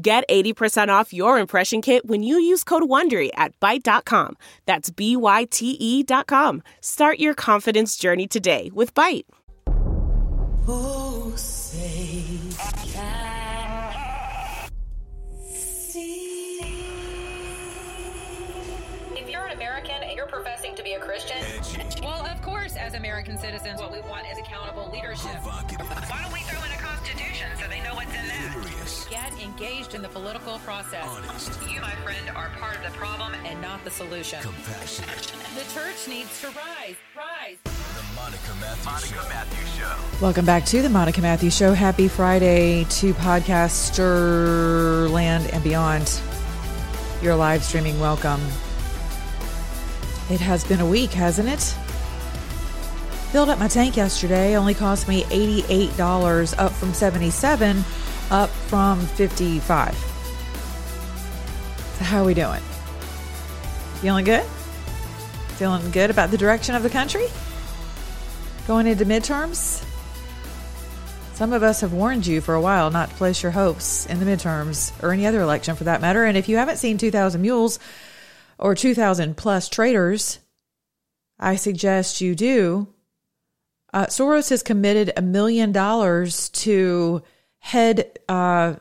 Get 80% off your impression kit when you use code WONDERY at Byte.com. That's B-Y-T-E dot com. Start your confidence journey today with Byte. Oh, say If you're an American and you're professing to be a Christian, well, of course, as American citizens, what we want is accountable leadership. Why don't we they know what's in that? Get engaged in the political process. You, my friend, are part of the problem and not the solution. Compassionate. The church needs to rise. Rise. The Monica Matthews Show. Welcome back to the Monica Matthews Show. Happy Friday to podcaster land and beyond. Your live streaming welcome. It has been a week, hasn't it? Filled up my tank yesterday. Only cost me $88, up from 77 up from 55 So how are we doing? Feeling good? Feeling good about the direction of the country? Going into midterms? Some of us have warned you for a while not to place your hopes in the midterms or any other election for that matter. And if you haven't seen 2,000 Mules or 2,000 plus traders, I suggest you do. Uh, Soros has committed a million dollars to head uh,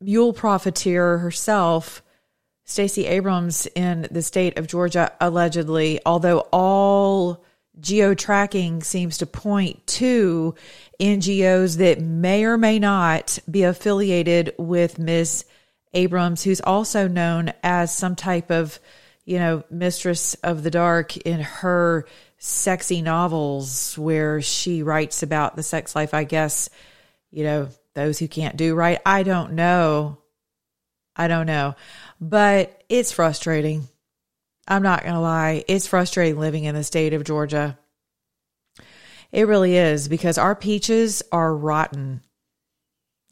mule profiteer herself, Stacey Abrams, in the state of Georgia, allegedly, although all geo tracking seems to point to NGOs that may or may not be affiliated with Ms. Abrams, who's also known as some type of, you know, mistress of the dark in her sexy novels where she writes about the sex life, I guess, you know, those who can't do right. I don't know. I don't know. But it's frustrating. I'm not going to lie. It's frustrating living in the state of Georgia. It really is because our peaches are rotten.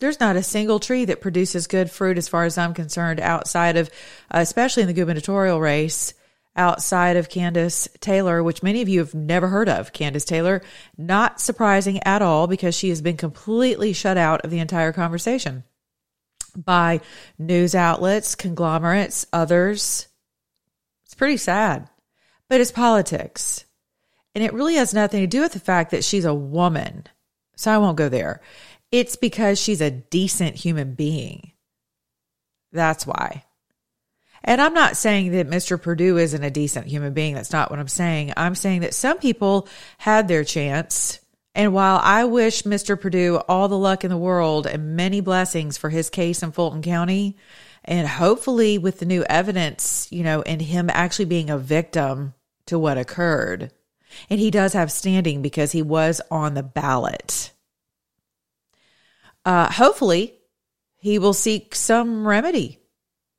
There's not a single tree that produces good fruit, as far as I'm concerned, outside of, uh, especially in the gubernatorial race, outside of Kandiss Taylor, which many of you have never heard of. Kandiss Taylor, not surprising at all because she has been completely shut out of the entire conversation by news outlets, conglomerates, others. It's pretty sad, but it's politics. And it really has nothing to do with the fact that she's a woman. So I won't go there. It's because she's a decent human being. That's why. And I'm not saying that Mr. Perdue isn't a decent human being. That's not what I'm saying. I'm saying that some people had their chance. And while I wish Mr. Perdue all the luck in the world and many blessings for his case in Fulton County, and hopefully with the new evidence, you know, and him actually being a victim to what occurred, and he does have standing because he was on the ballot. Uh, hopefully, he will seek some remedy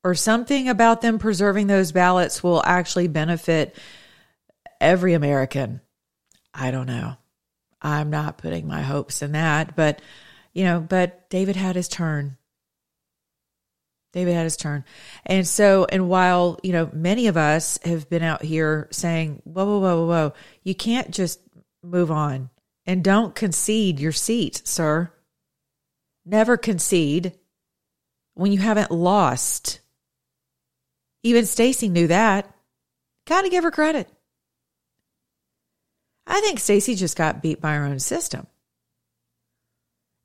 or something about them preserving those ballots will actually benefit every American. I don't know. I'm not putting my hopes in that, but you know, but David had his turn. David had his turn. And so, and while, you know, many of us have been out here saying, whoa, whoa, whoa, whoa, you can't just move on and don't concede your seat, sir. Never concede when you haven't lost. Even Stacey knew that. Gotta give her credit. I think Stacey just got beat by her own system.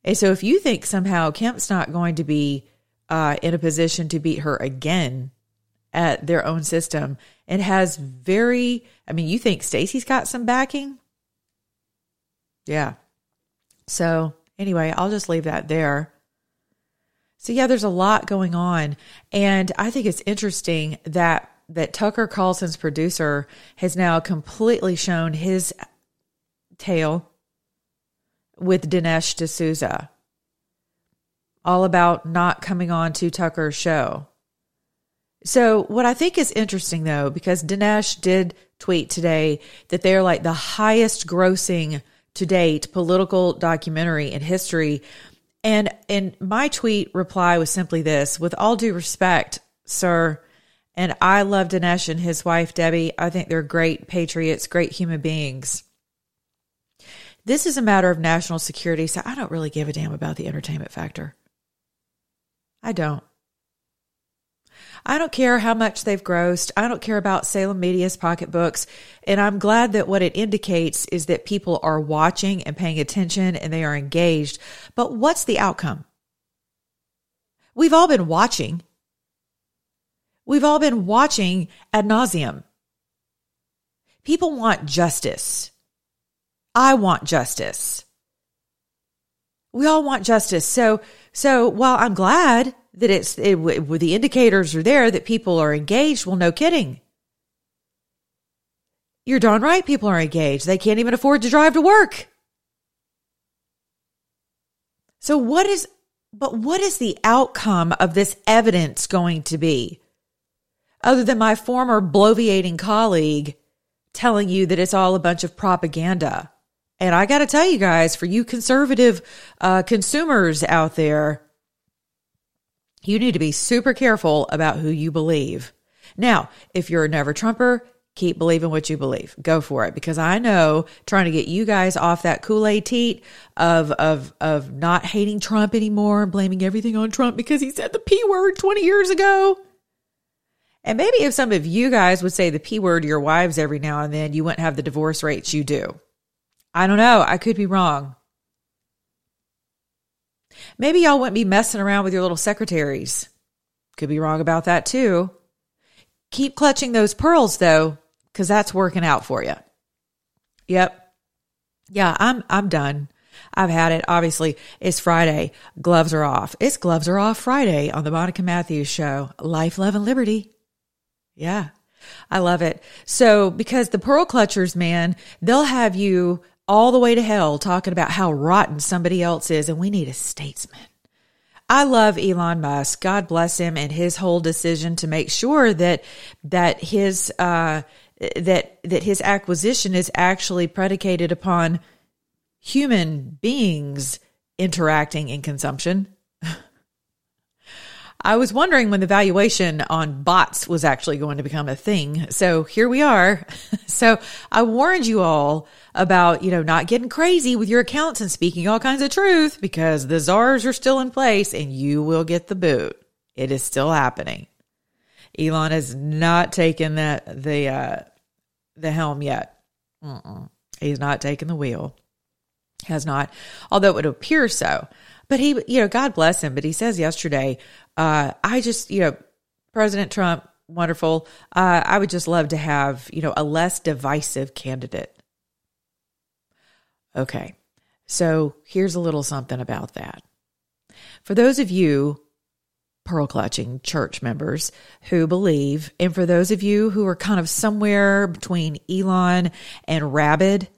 And so if you think somehow Kemp's not going to be uh, in a position to beat her again at their own system and has very, I mean, you think Stacey's got some backing? Yeah. So anyway, I'll just leave that there. So yeah, there's a lot going on. And I think it's interesting that that Tucker Carlson's producer has now completely shown his tail with Dinesh D'Souza. all about not coming on to Tucker's show. So, what I think is interesting though, because Dinesh did tweet today that they're like the highest grossing to date political documentary in history. And and my tweet reply was simply this with all due respect, sir, and I love Dinesh and his wife Debbie. I think they're great patriots, great human beings. This is a matter of national security, so I don't really give a damn about the entertainment factor. I don't. I don't care how much they've grossed. I don't care about Salem Media's pocketbooks. And I'm glad that what it indicates is that people are watching and paying attention and they are engaged. But what's the outcome? We've all been watching. We've all been watching ad nauseum. People want justice. I want justice. We all want justice. So, so while I'm glad that it's it, the indicators are there that people are engaged. Well, no kidding. You're darn right. People are engaged. They can't even afford to drive to work. So what is, but what is the outcome of this evidence going to be? Other than my former bloviating colleague telling you that it's all a bunch of propaganda. And I got to tell you guys, for you conservative uh, consumers out there, you need to be super careful about who you believe. Now, if you're a never Trumper, keep believing what you believe. Go for it. Because I know trying to get you guys off that Kool-Aid teat of, of, of not hating Trump anymore, and blaming everything on Trump because he said the P word 20 years ago. And maybe if some of you guys would say the P word to your wives every now and then, you wouldn't have the divorce rates you do. I don't know. I could be wrong. Maybe y'all wouldn't be messing around with your little secretaries. Could be wrong about that too. Keep clutching those pearls though, because that's working out for you. Yep. Yeah, I'm I'm done. I've had it. Obviously, it's Friday. Gloves are off. It's gloves are off Friday on the Monica Matthews show. Life, love, and liberty. Yeah. I love it. So because the pearl clutchers, man, they'll have you all the way to hell talking about how rotten somebody else is, and we need a statesman. I love Elon Musk. God bless him and his whole decision to make sure that that his uh, that that his acquisition is actually predicated upon human beings interacting in consumption. I was wondering when the valuation on bots was actually going to become a thing. So here we are. so I warned you all about, you know, not getting crazy with your accounts and speaking all kinds of truth because the czars are still in place and you will get the boot. It is still happening. Elon has not taken that the uh, the helm yet. Mm-mm. He's not taken the wheel. Has not, although it would appear so. But he, you know, God bless him. But he says yesterday, uh, I just, you know, President Trump, wonderful. Uh, I would just love to have, you know, a less divisive candidate. Okay. So here's a little something about that. For those of you pearl clutching church members who believe, and for those of you who are kind of somewhere between Elon and Rabid,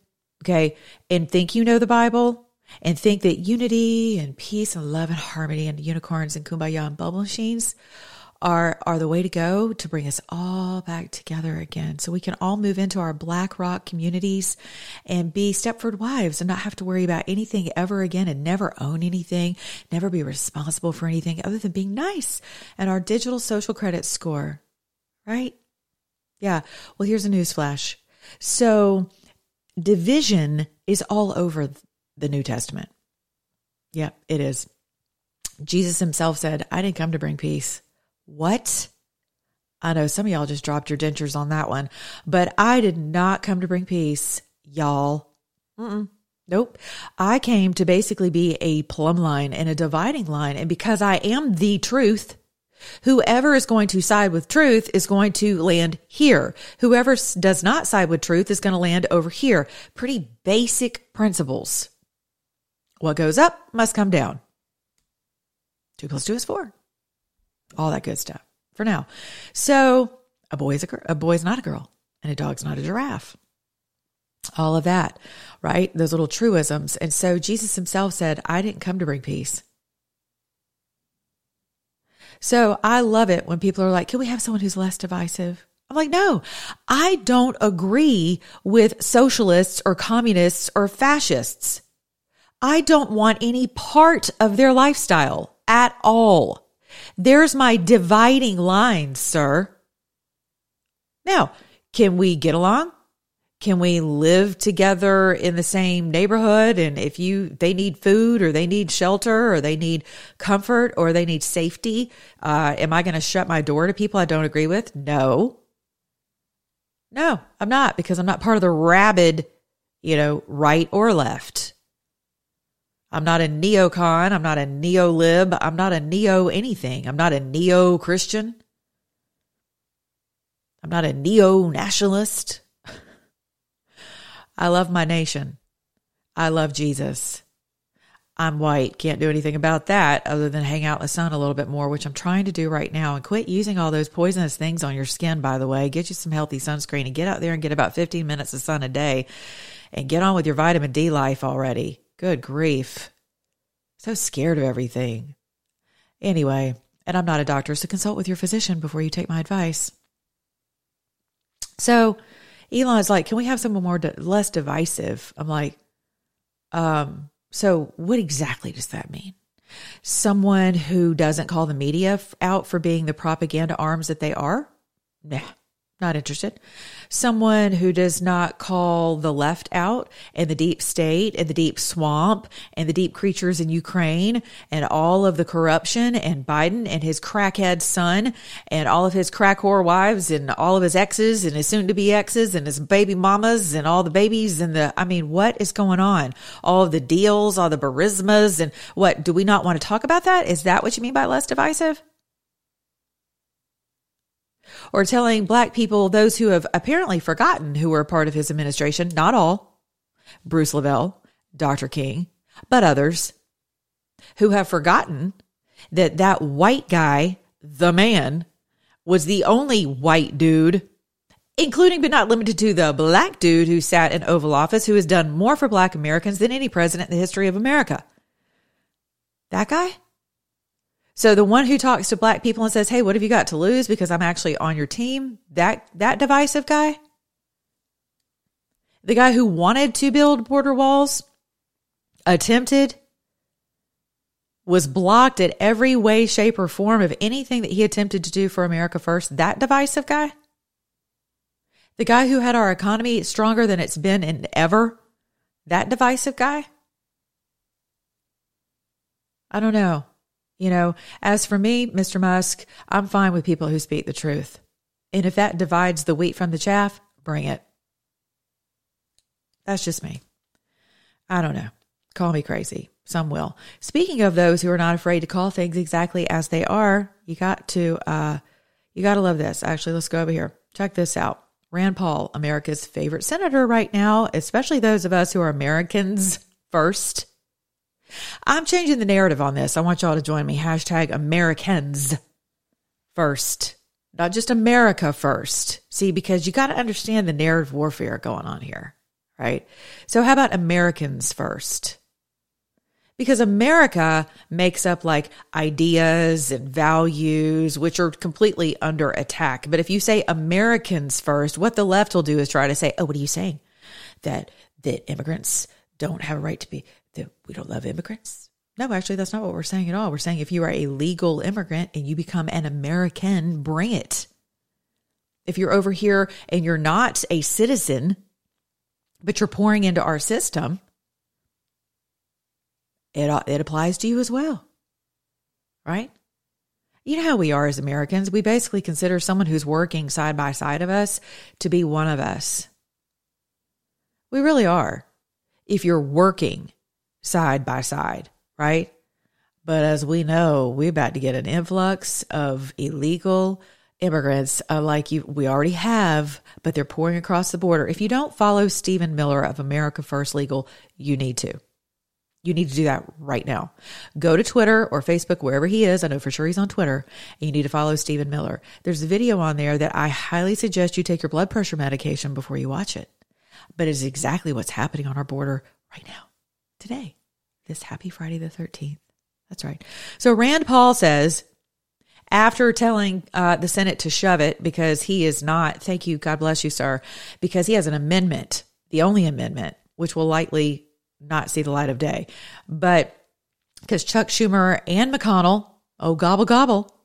okay, and think you know the Bible, and think that unity and peace and love and harmony and unicorns and kumbaya and bubble machines are are the way to go to bring us all back together again. So we can all move into our BlackRock communities and be stepford wives and not have to worry about anything ever again and never own anything never be responsible for anything other than being nice and our digital social credit score right? Yeah. Well here's a news flash so division is all over the New Testament. Yeah, it is. Jesus himself said, I didn't come to bring peace. What? I know some of y'all just dropped your dentures on that one, but I did not come to bring peace, y'all. Mm-mm. Nope. I came to basically be a plumb line and a dividing line. And because I am the truth, whoever is going to side with truth is going to land here. Whoever does not side with truth is going to land over here. Pretty basic principles. What goes up must come down. Two plus two is four. All that good stuff for now. So a boy is a, girl, a boy is not a girl, and a dog's not a giraffe. All of that, right? Those little truisms. And so Jesus himself said, I didn't come to bring peace. So I love it when people are like, can we have someone who's less divisive? I'm like, no, I don't agree with socialists or communists or fascists. I don't want any part of their lifestyle at all. There's my dividing line, sir. Now, can we get along? Can we live together in the same neighborhood? And if you, they need food or they need shelter or they need comfort or they need safety, uh, am I going to shut my door to people I don't agree with? No. No, I'm not because I'm not part of the rabid, you know, right or left. I'm not a neocon. I'm not a neo-lib. I'm not a neo anything. I'm not a neo Christian. I'm not a neo nationalist. I love my nation. I love Jesus. I'm white. Can't do anything about that other than hang out in the sun a little bit more, which I'm trying to do right now. And quit using all those poisonous things on your skin, by the way. Get you some healthy sunscreen and get out there and get about 15 minutes of sun a day and get on with your vitamin D life already. Good grief. So scared of everything. Anyway, and I'm not a doctor, so consult with your physician before you take my advice. So Elon's like, can we have someone more, de- less divisive? I'm like, um, so what exactly does that mean? Someone who doesn't call the media f- out for being the propaganda arms that they are? Nah, not interested. Someone who does not call the left out and the deep state and the deep swamp and the deep creatures in Ukraine and all of the corruption and Biden and his crackhead son and all of his crack whore wives and all of his exes and his soon to be exes and his baby mamas and all the babies and the, I mean, what is going on? All of the deals, all the Burismas and what, do we not want to talk about that? Is that what you mean by less divisive? Or telling black people, those who have apparently forgotten who were a part of his administration, not all, Bruce LeVell, Dr. King, but others who have forgotten that that white guy, the man, was the only white dude, including but not limited to the black dude who sat in Oval Office, who has done more for black Americans than any president in the history of America. That guy? So the one who talks to black people and says, "Hey, what have you got to lose because I'm actually on your team?" That that divisive guy? The guy who wanted to build border walls, attempted was blocked at every way, shape, or form of anything that he attempted to do for America first. That divisive guy? The guy who had our economy stronger than it's been in ever? That divisive guy? I don't know. You know, as for me, Mr. Musk, I'm fine with people who speak the truth. And if that divides the wheat from the chaff, bring it. That's just me. I don't know. Call me crazy. Some will. Speaking of those who are not afraid to call things exactly as they are, you got to uh you got to love this. Actually, let's go over here. Check this out. Rand Paul, America's favorite senator right now, especially those of us who are Americans first. I'm changing the narrative on this. I want y'all to join me. Hashtag Americans first, not just America first. See, because you got to understand the narrative warfare going on here, right? So, how about Americans first? Because America makes up like ideas and values, which are completely under attack. But if you say Americans first, what the left will do is try to say, oh, what are you saying? That, that immigrants don't have a right to be that we don't love immigrants. No, actually, that's not what we're saying at all. We're saying if you are a legal immigrant and you become an American, bring it. If you're over here and you're not a citizen, but you're pouring into our system, it, uh, it applies to you as well. Right? You know how we are as Americans. We basically consider someone who's working side by side of us to be one of us. We really are. If you're working side by side, right? But as we know, we're about to get an influx of illegal immigrants uh, like you we already have, but they're pouring across the border. If you don't follow Stephen Miller of America First Legal, you need to. You need to do that right now. Go to Twitter or Facebook, wherever he is. I know for sure he's on Twitter. And you need to follow Stephen Miller. There's a video on there that I highly suggest you take your blood pressure medication before you watch it. But it's exactly what's happening on our border right now today, this happy Friday the 13th. That's right. So Rand Paul says, after telling uh, the Senate to shove it because he is not, thank you, God bless you, sir, because he has an amendment, the only amendment, which will likely not see the light of day. But because Chuck Schumer and McConnell, oh, gobble, gobble.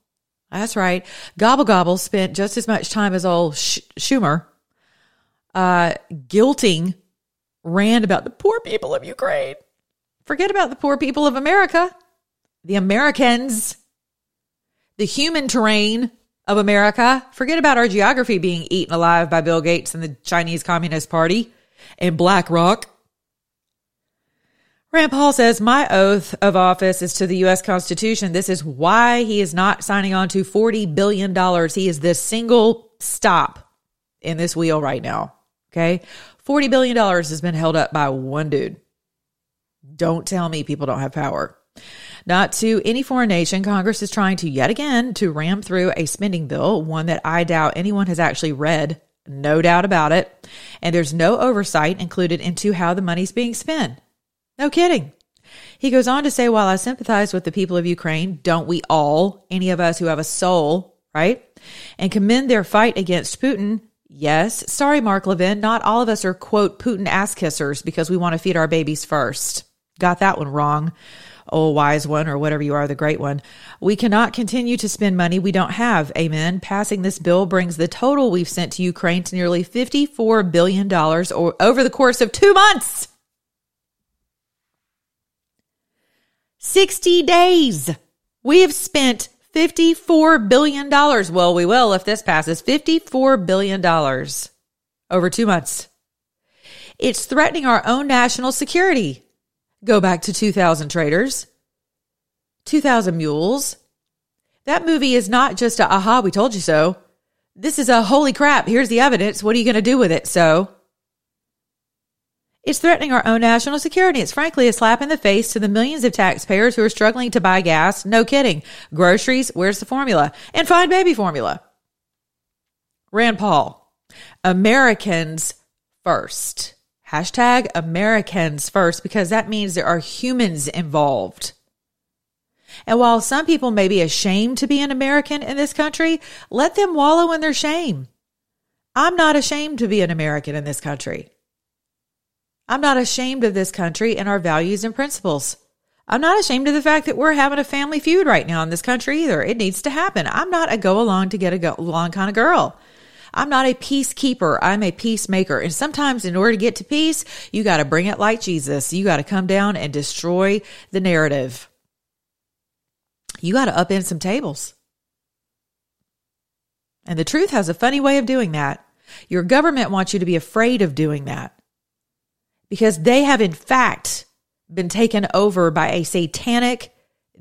That's right. Gobble, gobble spent just as much time as old Sh- Schumer uh, guilting Rand about the poor people of Ukraine. Forget about the poor people of America, the Americans, the human terrain of America. Forget about our geography being eaten alive by Bill Gates and the Chinese Communist Party and BlackRock. Rand Paul says, My oath of office is to the U.S. Constitution. This is why he is not signing on to $40 billion. He is the single stop in this wheel right now. Okay. $40 billion has been held up by one dude. Don't tell me people don't have power. Not to any foreign nation, Congress is trying to yet again to ram through a spending bill, one that I doubt anyone has actually read. No doubt about it. And there's no oversight included into how the money's being spent. No kidding. He goes on to say, while I sympathize with the people of Ukraine, don't we all, any of us who have a soul, right? And commend their fight against Putin. Yes. Sorry, Mark Levin. Not all of us are, quote, Putin ass kissers because we want to feed our babies first. Got that one wrong. Oh, wise one, or whatever you are, the great one. We cannot continue to spend money we don't have. Amen. Passing this bill brings the total we've sent to Ukraine to nearly $54 billion or over the course of two months. 60 days. We have spent $54 billion. Well, we will if this passes. $54 billion over two months. It's threatening our own national security. Go back to 2000 Traders, 2000 Mules. That movie is not just a aha, we told you so. This is a holy crap, here's the evidence. What are you going to do with it? So, it's threatening our own national security. It's frankly a slap in the face to the millions of taxpayers who are struggling to buy gas. No kidding. Groceries, where's the formula? And find baby formula. Rand Paul, Americans first. Hashtag Americans first, because that means there are humans involved. And while some people may be ashamed to be an American in this country, let them wallow in their shame. I'm not ashamed to be an American in this country. I'm not ashamed of this country and our values and principles. I'm not ashamed of the fact that we're having a family feud right now in this country either. It needs to happen. I'm not a go along to get a go along kind of girl. I'm not a peacekeeper. I'm a peacemaker. And sometimes in order to get to peace, you got to bring it like Jesus. You got to come down and destroy the narrative. You got to upend some tables. And the truth has a funny way of doing that. Your government wants you to be afraid of doing that because they have, in fact, been taken over by a satanic,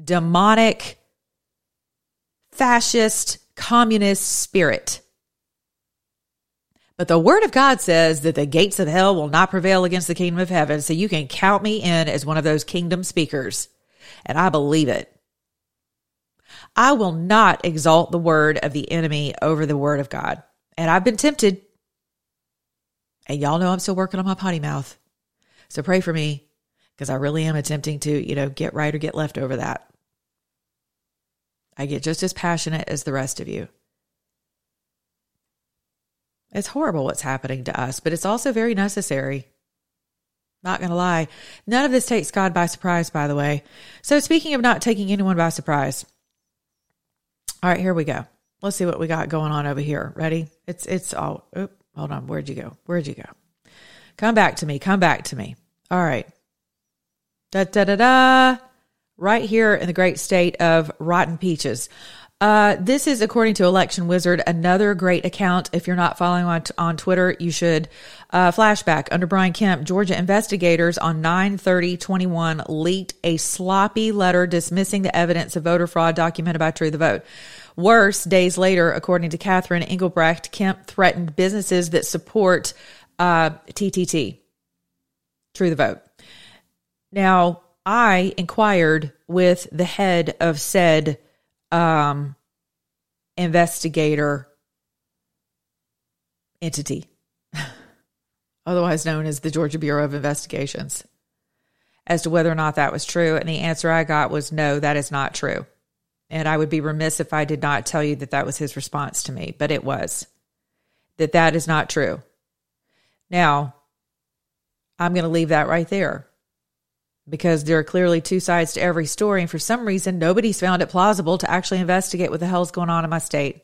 demonic, fascist, communist spirit. But the word of God says that the gates of hell will not prevail against the kingdom of heaven. So you can count me in as one of those kingdom speakers. And I believe it. I will not exalt the word of the enemy over the word of God. And I've been tempted. And y'all know I'm still working on my potty mouth. So pray for me because I really am attempting to, you know, get right or get left over that. I get just as passionate as the rest of you. It's horrible what's happening to us, but it's also very necessary. Not going to lie. None of this takes God by surprise, by the way. So, speaking of not taking anyone by surprise, all right, here we go. Let's see what we got going on over here. Ready? It's, it's all, hold on. Where'd you go? Where'd you go? Come back to me. Come back to me. All right. Da da da da. Right here in the great state of Rotten Peaches. Uh, this is according to Election Wizard, another great account. If you're not following on, on Twitter, you should. Uh, flashback under Brian Kemp, Georgia investigators on 93021 leaked a sloppy letter dismissing the evidence of voter fraud documented by True the Vote. Worse, days later, according to Catherine Engelbrecht, Kemp threatened businesses that support uh, TTT, True the Vote. Now, I inquired with the head of said um, investigator entity, otherwise known as the Georgia Bureau of Investigations, as to whether or not that was true. And the answer I got was no, that is not true. And I would be remiss if I did not tell you that that was his response to me, but it was that that is not true. Now, I'm going to leave that right there because there are clearly two sides to every story. And for some reason, nobody's found it plausible to actually investigate what the hell's going on in my state.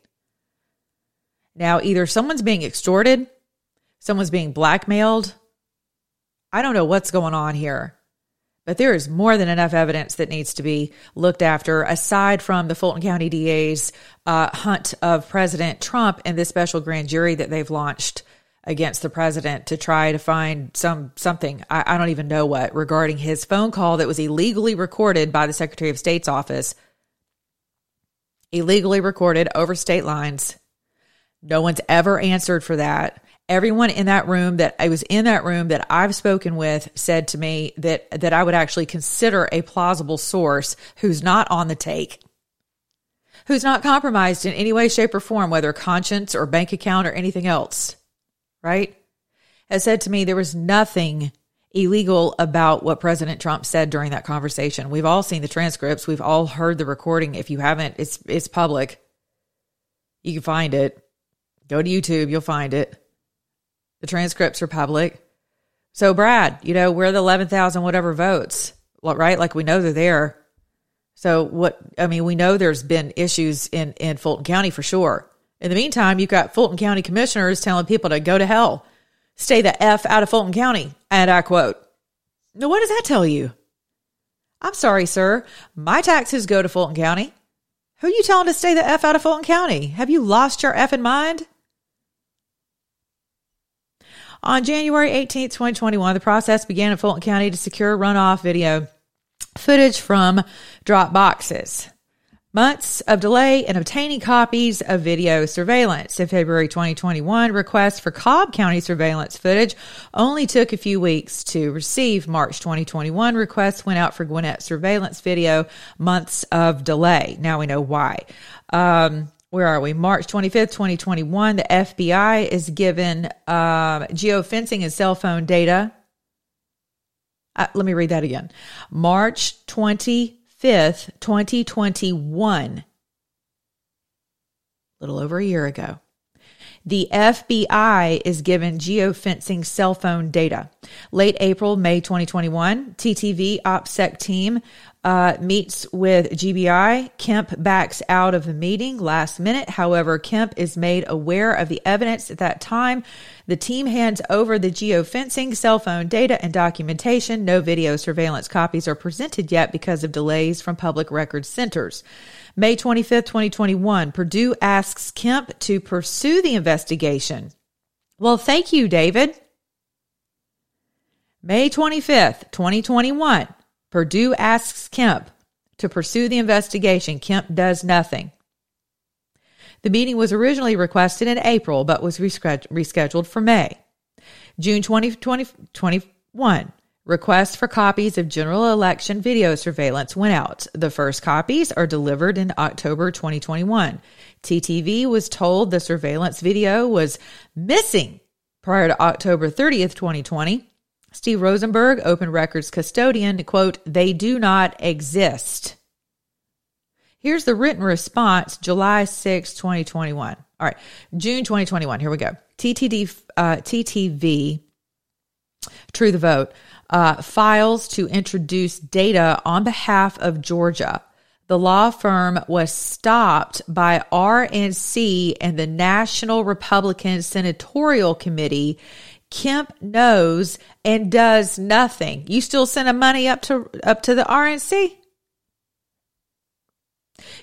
Now, either someone's being extorted, someone's being blackmailed. I don't know what's going on here, but there is more than enough evidence that needs to be looked after aside from the Fulton County DA's uh, hunt of President Trump and this special grand jury that they've launched against the president to try to find some something. I, I, don't even know what regarding his phone call that was illegally recorded by the secretary of state's office. Illegally recorded over state lines. No one's ever answered for that. Everyone in that room that i was in that room that i've spoken with said to me that that i would actually consider a plausible source who's not on the take who's not compromised in any way shape or form whether conscience or bank account or anything else right, has said to me there was nothing illegal about what President Trump said during that conversation. We've all seen the transcripts. We've all heard the recording. If you haven't, it's it's public. You can find it. Go to YouTube, you'll find it. The transcripts are public. So Brad, you know, we're the 11,000 whatever votes, right? Like we know they're there. So what I mean, we know there's been issues in in Fulton County for sure. In the meantime, you've got Fulton County commissioners telling people to go to hell, stay the F out of Fulton County. And I quote, Now, what does that tell you? I'm sorry, sir. My taxes go to Fulton County. Who are you telling to stay the F out of Fulton County? Have you lost your F in mind? On January 18, 2021, the process began in Fulton County to secure runoff video footage from drop boxes months of delay in obtaining copies of video surveillance. In February 2021, requests for Cobb County surveillance footage only took a few weeks to receive. March 2021, requests went out for Gwinnett surveillance video, months of delay. Now we know why. Um, where are we? March 25th, 2021, the FBI is given um, geofencing and cell phone data. Uh, let me read that again. March 20 5th, 2021, a little over a year ago. The FBI is given geofencing cell phone data. Late April, May 2021, TTV OPSEC team uh, meets with GBI. Kemp backs out of the meeting last minute. However, Kemp is made aware of the evidence at that time. The team hands over the geofencing, cell phone data, and documentation. No video surveillance copies are presented yet because of delays from public records centers. May 25th, 2021, Perdue asks Kemp to pursue the investigation. Well, thank you, David. May 25th, 2021. Perdue asks Kemp to pursue the investigation. Kemp does nothing. The meeting was originally requested in April, but was rescheduled for May. June 2021, requests for copies of general election video surveillance went out. The first copies are delivered in October 2021. TTV was told the surveillance video was missing prior to October 30th, 2020. Steve Rosenberg, Open Records custodian, quote, they do not exist. Here's the written response, July 6, 2021. All right, June 2021. Here we go. TTD, uh, TTV, True the Vote, uh, files to introduce data on behalf of Georgia. The law firm was stopped by RNC and the National Republican Senatorial Committee Kemp knows and does nothing. You still sending money up to up to the RNC?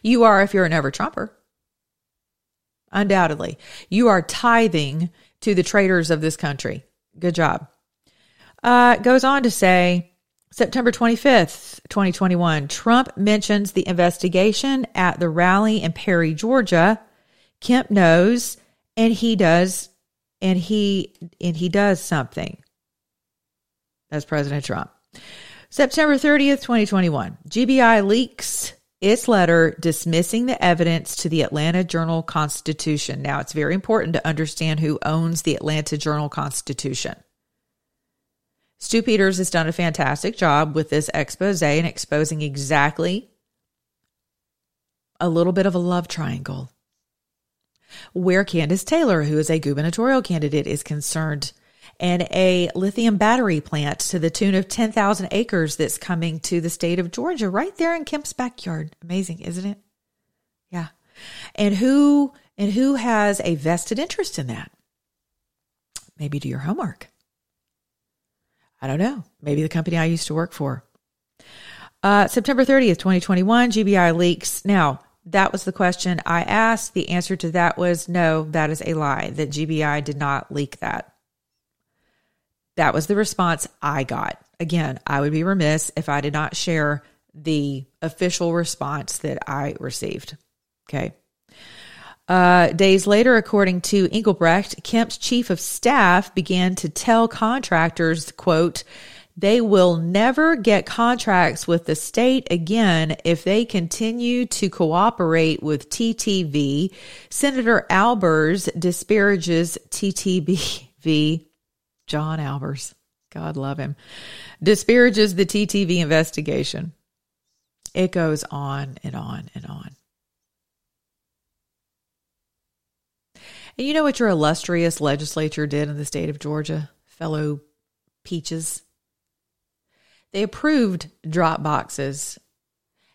You are if you're an ever Trumper. Undoubtedly. You are tithing to the traitors of this country. Good job. Uh, goes on to say September 25th, 2021, Trump mentions the investigation at the rally in Perry, Georgia. Kemp knows and he does and he and he does something. That's President Trump. September 30th, 2021. GBI leaks its letter dismissing the evidence to the Atlanta Journal Constitution. Now, it's very important to understand who owns the Atlanta Journal Constitution. Stu Peters has done a fantastic job with this expose and exposing exactly a little bit of a love triangle where Kandiss Taylor, who is a gubernatorial candidate, is concerned, and a lithium battery plant to the tune of 10,000 acres that's coming to the state of Georgia, right there in Kemp's backyard. Amazing, isn't it? Yeah. And who and who has a vested interest in that? Maybe do your homework. I don't know. Maybe the company I used to work for. Uh, September 30th, 2021, GBI leaks. Now, that was the question I asked. The answer to that was no, that is a lie, that GBI did not leak that. That was the response I got. Again, I would be remiss if I did not share the official response that I received. Okay. Uh, days later, according to Engelbrecht, Kemp's chief of staff began to tell contractors, quote, they will never get contracts with the state again if they continue to cooperate with TTV. Senator Albers disparages TTV. John Albers, God love him, disparages the TTV investigation. It goes on and on and on. And you know what your illustrious legislature did in the state of Georgia, fellow peaches? They approved drop boxes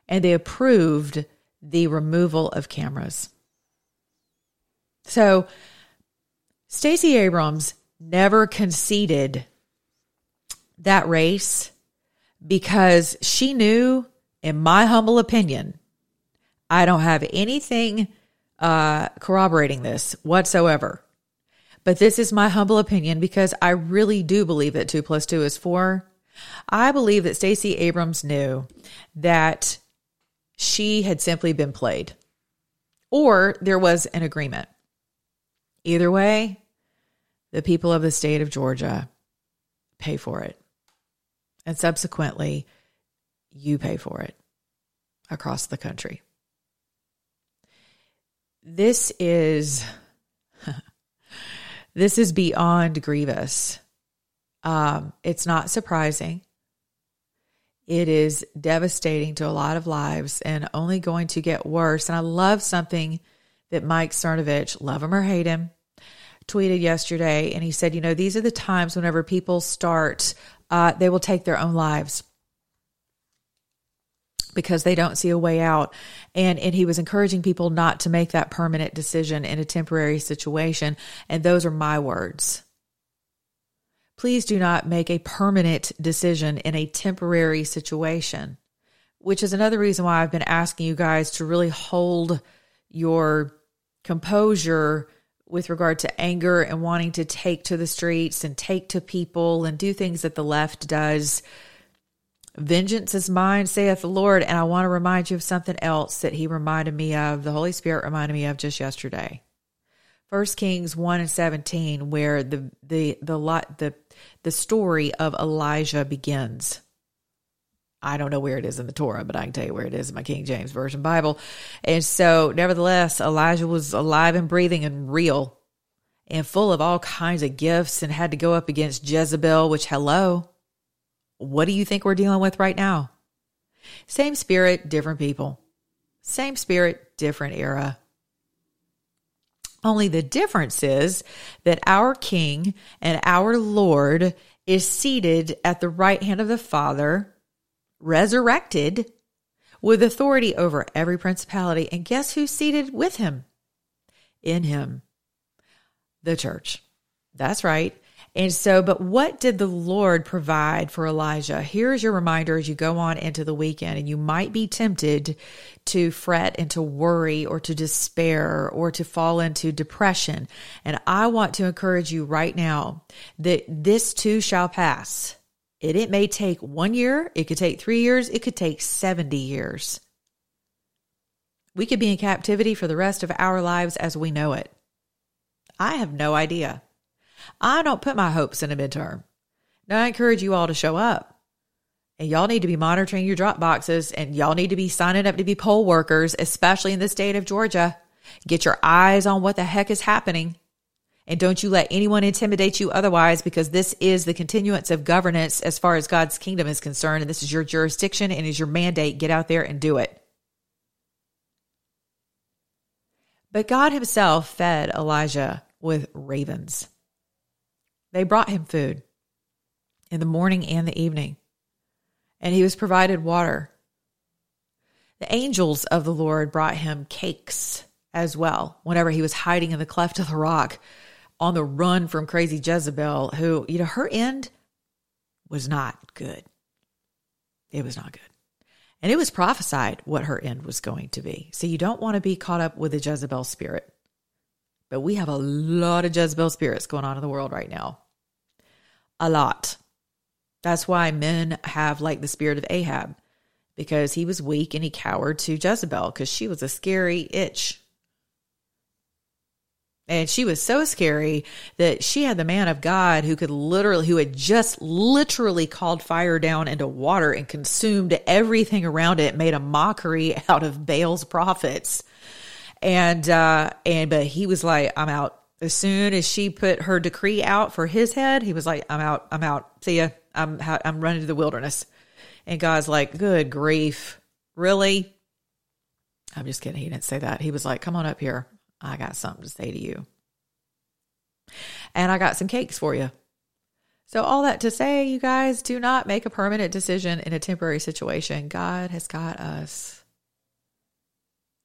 and they approved the removal of cameras. So Stacey Abrams never conceded that race because she knew, in my humble opinion, I don't have anything uh, corroborating this whatsoever. But this is my humble opinion because I really do believe that two plus two is four. I believe that Stacey Abrams knew that she had simply been played or there was an agreement. Either way, the people of the state of Georgia pay for it. And subsequently, you pay for it across the country. This is this is beyond grievous. Um, it's not surprising. It is devastating to a lot of lives and only going to get worse. And I love something that Mike Cernovich, love him or hate him, tweeted yesterday. And he said, you know, these are the times whenever people start, uh, they will take their own lives because they don't see a way out. And, and he was encouraging people not to make that permanent decision in a temporary situation. And those are my words. Please do not make a permanent decision in a temporary situation, which is another reason why I've been asking you guys to really hold your composure with regard to anger and wanting to take to the streets and take to people and do things that the left does. Vengeance is mine, saith the Lord. And I want to remind you of something else that he reminded me of, the Holy Spirit reminded me of just yesterday. First Kings 1 and 17, where the, the, the, lot the, the story of Elijah begins. I don't know where it is in the Torah, but I can tell you where it is in my King James Version Bible. And so, nevertheless, Elijah was alive and breathing and real and full of all kinds of gifts and had to go up against Jezebel, which, hello, what do you think we're dealing with right now? Same spirit, different people. Same spirit, different era. Only the difference is that our King and our Lord is seated at the right hand of the Father, resurrected with authority over every principality. And guess who's seated with him? In him, the church. That's right. And so, but what did the Lord provide for Elijah? Here's your reminder as you go on into the weekend, and you might be tempted to fret and to worry or to despair or to fall into depression. And I want to encourage you right now that this too shall pass. And it may take one year, it could take three years, it could take 70 years. We could be in captivity for the rest of our lives as we know it. I have no idea. I don't put my hopes in a midterm. Now, I encourage you all to show up. And y'all need to be monitoring your drop boxes and y'all need to be signing up to be poll workers, especially in the state of Georgia. Get your eyes on what the heck is happening. And don't you let anyone intimidate you otherwise, because this is the continuance of governance as far as God's kingdom is concerned. And this is your jurisdiction and is your mandate. Get out there and do it. But God Himself fed Elijah with ravens. They brought him food in the morning and the evening, and he was provided water. The angels of the Lord brought him cakes as well whenever he was hiding in the cleft of the rock on the run from crazy Jezebel, who, you know, her end was not good. It was not good. And it was prophesied what her end was going to be. So you don't want to be caught up with the Jezebel spirit. But we have a lot of Jezebel spirits going on in the world right now. A lot. That's why men have like the spirit of Ahab, because he was weak and he cowered to Jezebel because she was a scary itch. And she was so scary that she had the man of God who could literally, who had just literally called fire down into water and consumed everything around it, made a mockery out of Baal's prophets. And, uh, and, but he was like, I'm out. As soon as she put her decree out for his head, he was like, I'm out. I'm out. See ya. I'm, I'm running to the wilderness. And God's like, good grief. Really? I'm just kidding. He didn't say that. He was like, come on up here. I got something to say to you. And I got some cakes for you. So, all that to say, you guys do not make a permanent decision in a temporary situation. God has got us.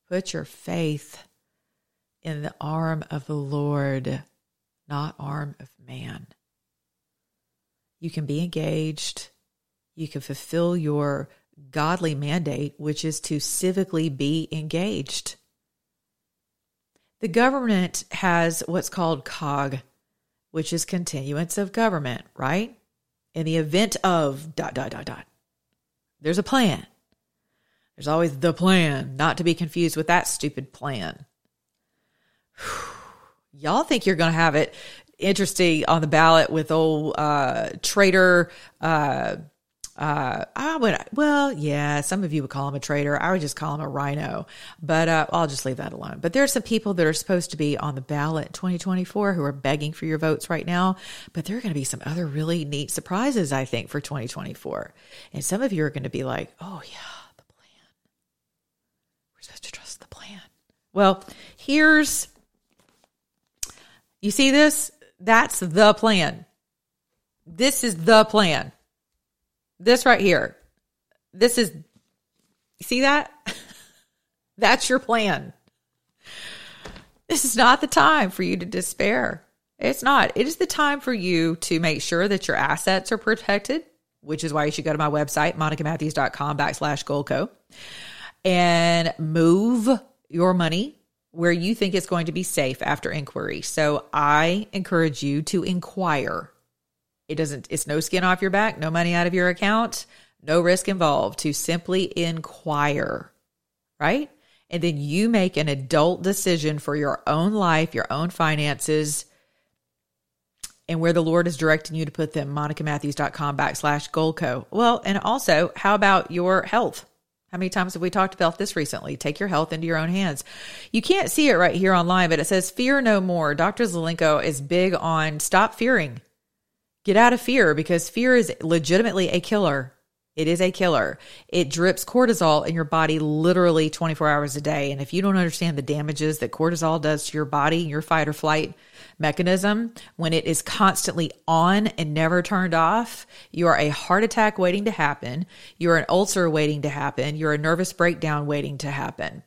Put your faith in the arm of the Lord, not arm of man. You can be engaged. You can fulfill your godly mandate, which is to civically be engaged. The government has what's called COG, which is continuance of government, right? In the event of dot, dot, dot, dot. There's a plan. There's always the plan, not to be confused with that stupid plan. Y'all think you're going to have it interesting on the ballot with old uh, traitor uh, uh, I would, well, yeah, some of you would call him a traitor. I would just call him a rhino, but uh, I'll just leave that alone. But there are some people that are supposed to be on the ballot in 2024 who are begging for your votes right now. But there are going to be some other really neat surprises, I think, for 2024. And some of you are going to be like, oh, yeah, the plan. We're supposed to trust the plan. Well, here's, you see this? That's the plan. This is the plan. This right here. This is, see that? That's your plan. This is not the time for you to despair. It's not. It is the time for you to make sure that your assets are protected, which is why you should go to my website, monicamatthews.com backslash goldco, and move your money where you think it's going to be safe after inquiry. So I encourage you to inquire it doesn't, it's no skin off your back, no money out of your account, no risk involved to simply inquire, right? And then you make an adult decision for your own life, your own finances, and where the Lord is directing you to put them. MonicaMatthews.com backslash Goldco. Well, and also, how about your health? How many times have we talked about this recently? Take your health into your own hands. You can't see it right here online, but it says, Fear no more. Dr. Zelenko is big on stop fearing. Get out of fear because fear is legitimately a killer. It is a killer. It drips cortisol in your body literally 24 hours a day. And if you don't understand the damages that cortisol does to your body, your fight or flight mechanism, when it is constantly on and never turned off, you are a heart attack waiting to happen. You're an ulcer waiting to happen. You're a nervous breakdown waiting to happen.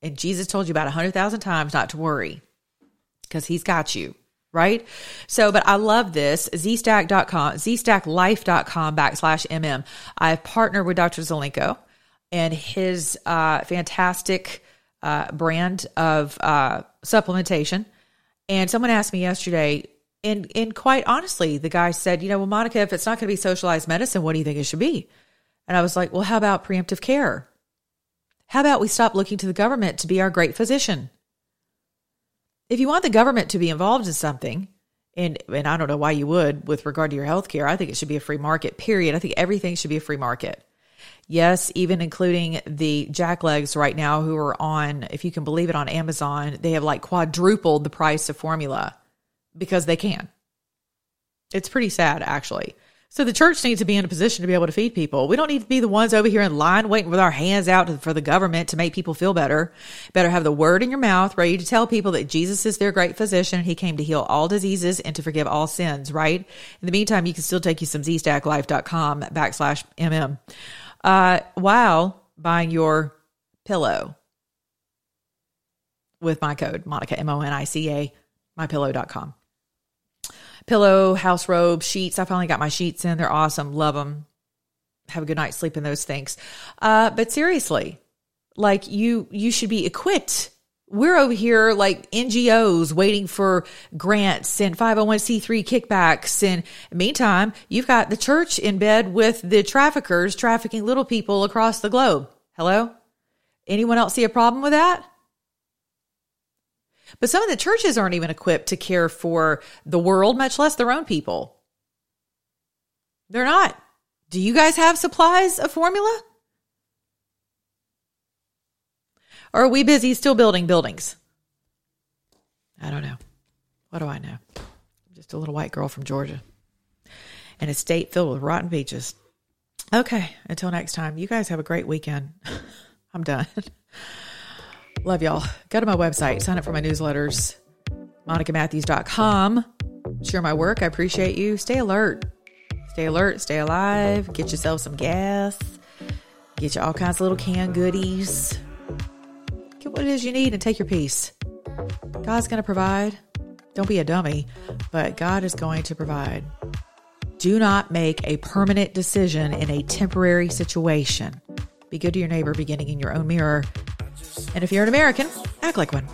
And Jesus told you about a hundred thousand times not to worry because he's got you right? So, but I love this. Zstack.com, zstacklife.com backslash MM. I've partnered with Dr. Zelenko and his uh, fantastic uh, brand of uh, supplementation. And someone asked me yesterday, and, and quite honestly, the guy said, you know, well, Monica, if it's not going to be socialized medicine, what do you think it should be? And I was like, well, how about preemptive care? How about we stop looking to the government to be our great physician? If you want the government to be involved in something, and and I don't know why you would with regard to your health care, I think it should be a free market, period. I think everything should be a free market. Yes, even including the jacklegs right now who are on, if you can believe it, on Amazon, they have like quadrupled the price of formula because they can. It's pretty sad, actually. So the church needs to be in a position to be able to feed people. We don't need to be the ones over here in line waiting with our hands out for the government to make people feel better. Better have the word in your mouth, ready to tell people that Jesus is their great physician. He came to heal all diseases and to forgive all sins, right? In the meantime, you can still take you some zstacklife.com backslash mm. Uh, while buying your pillow with my code, Monica, M-O-N-I-C-A, mypillow.com pillow, house robe, sheets. I finally got my sheets in. They're awesome. Love them. Have a good night's sleep in those things. Uh, but seriously, like you, you should be equipped. We're over here like NGOs waiting for grants and 501c3 kickbacks. And meantime, you've got the church in bed with the traffickers trafficking little people across the globe. Hello? Anyone else see a problem with that? But some of the churches aren't even equipped to care for the world, much less their own people. They're not. Do you guys have supplies of formula? Or are we busy still building buildings? I don't know. What do I know? I'm just a little white girl from Georgia in a state filled with rotten beaches. Okay, until next time, you guys have a great weekend. I'm done. Love y'all. Go to my website, sign up for my newsletters, monicamatthews.com. Share my work. I appreciate you. Stay alert. Stay alert. Stay alive. Get yourself some gas. Get you all kinds of little canned goodies. Get what it is you need and take your peace. God's going to provide. Don't be a dummy, but God is going to provide. Do not make a permanent decision in a temporary situation. Be good to your neighbor, beginning in your own mirror. And if you're an American, act like one.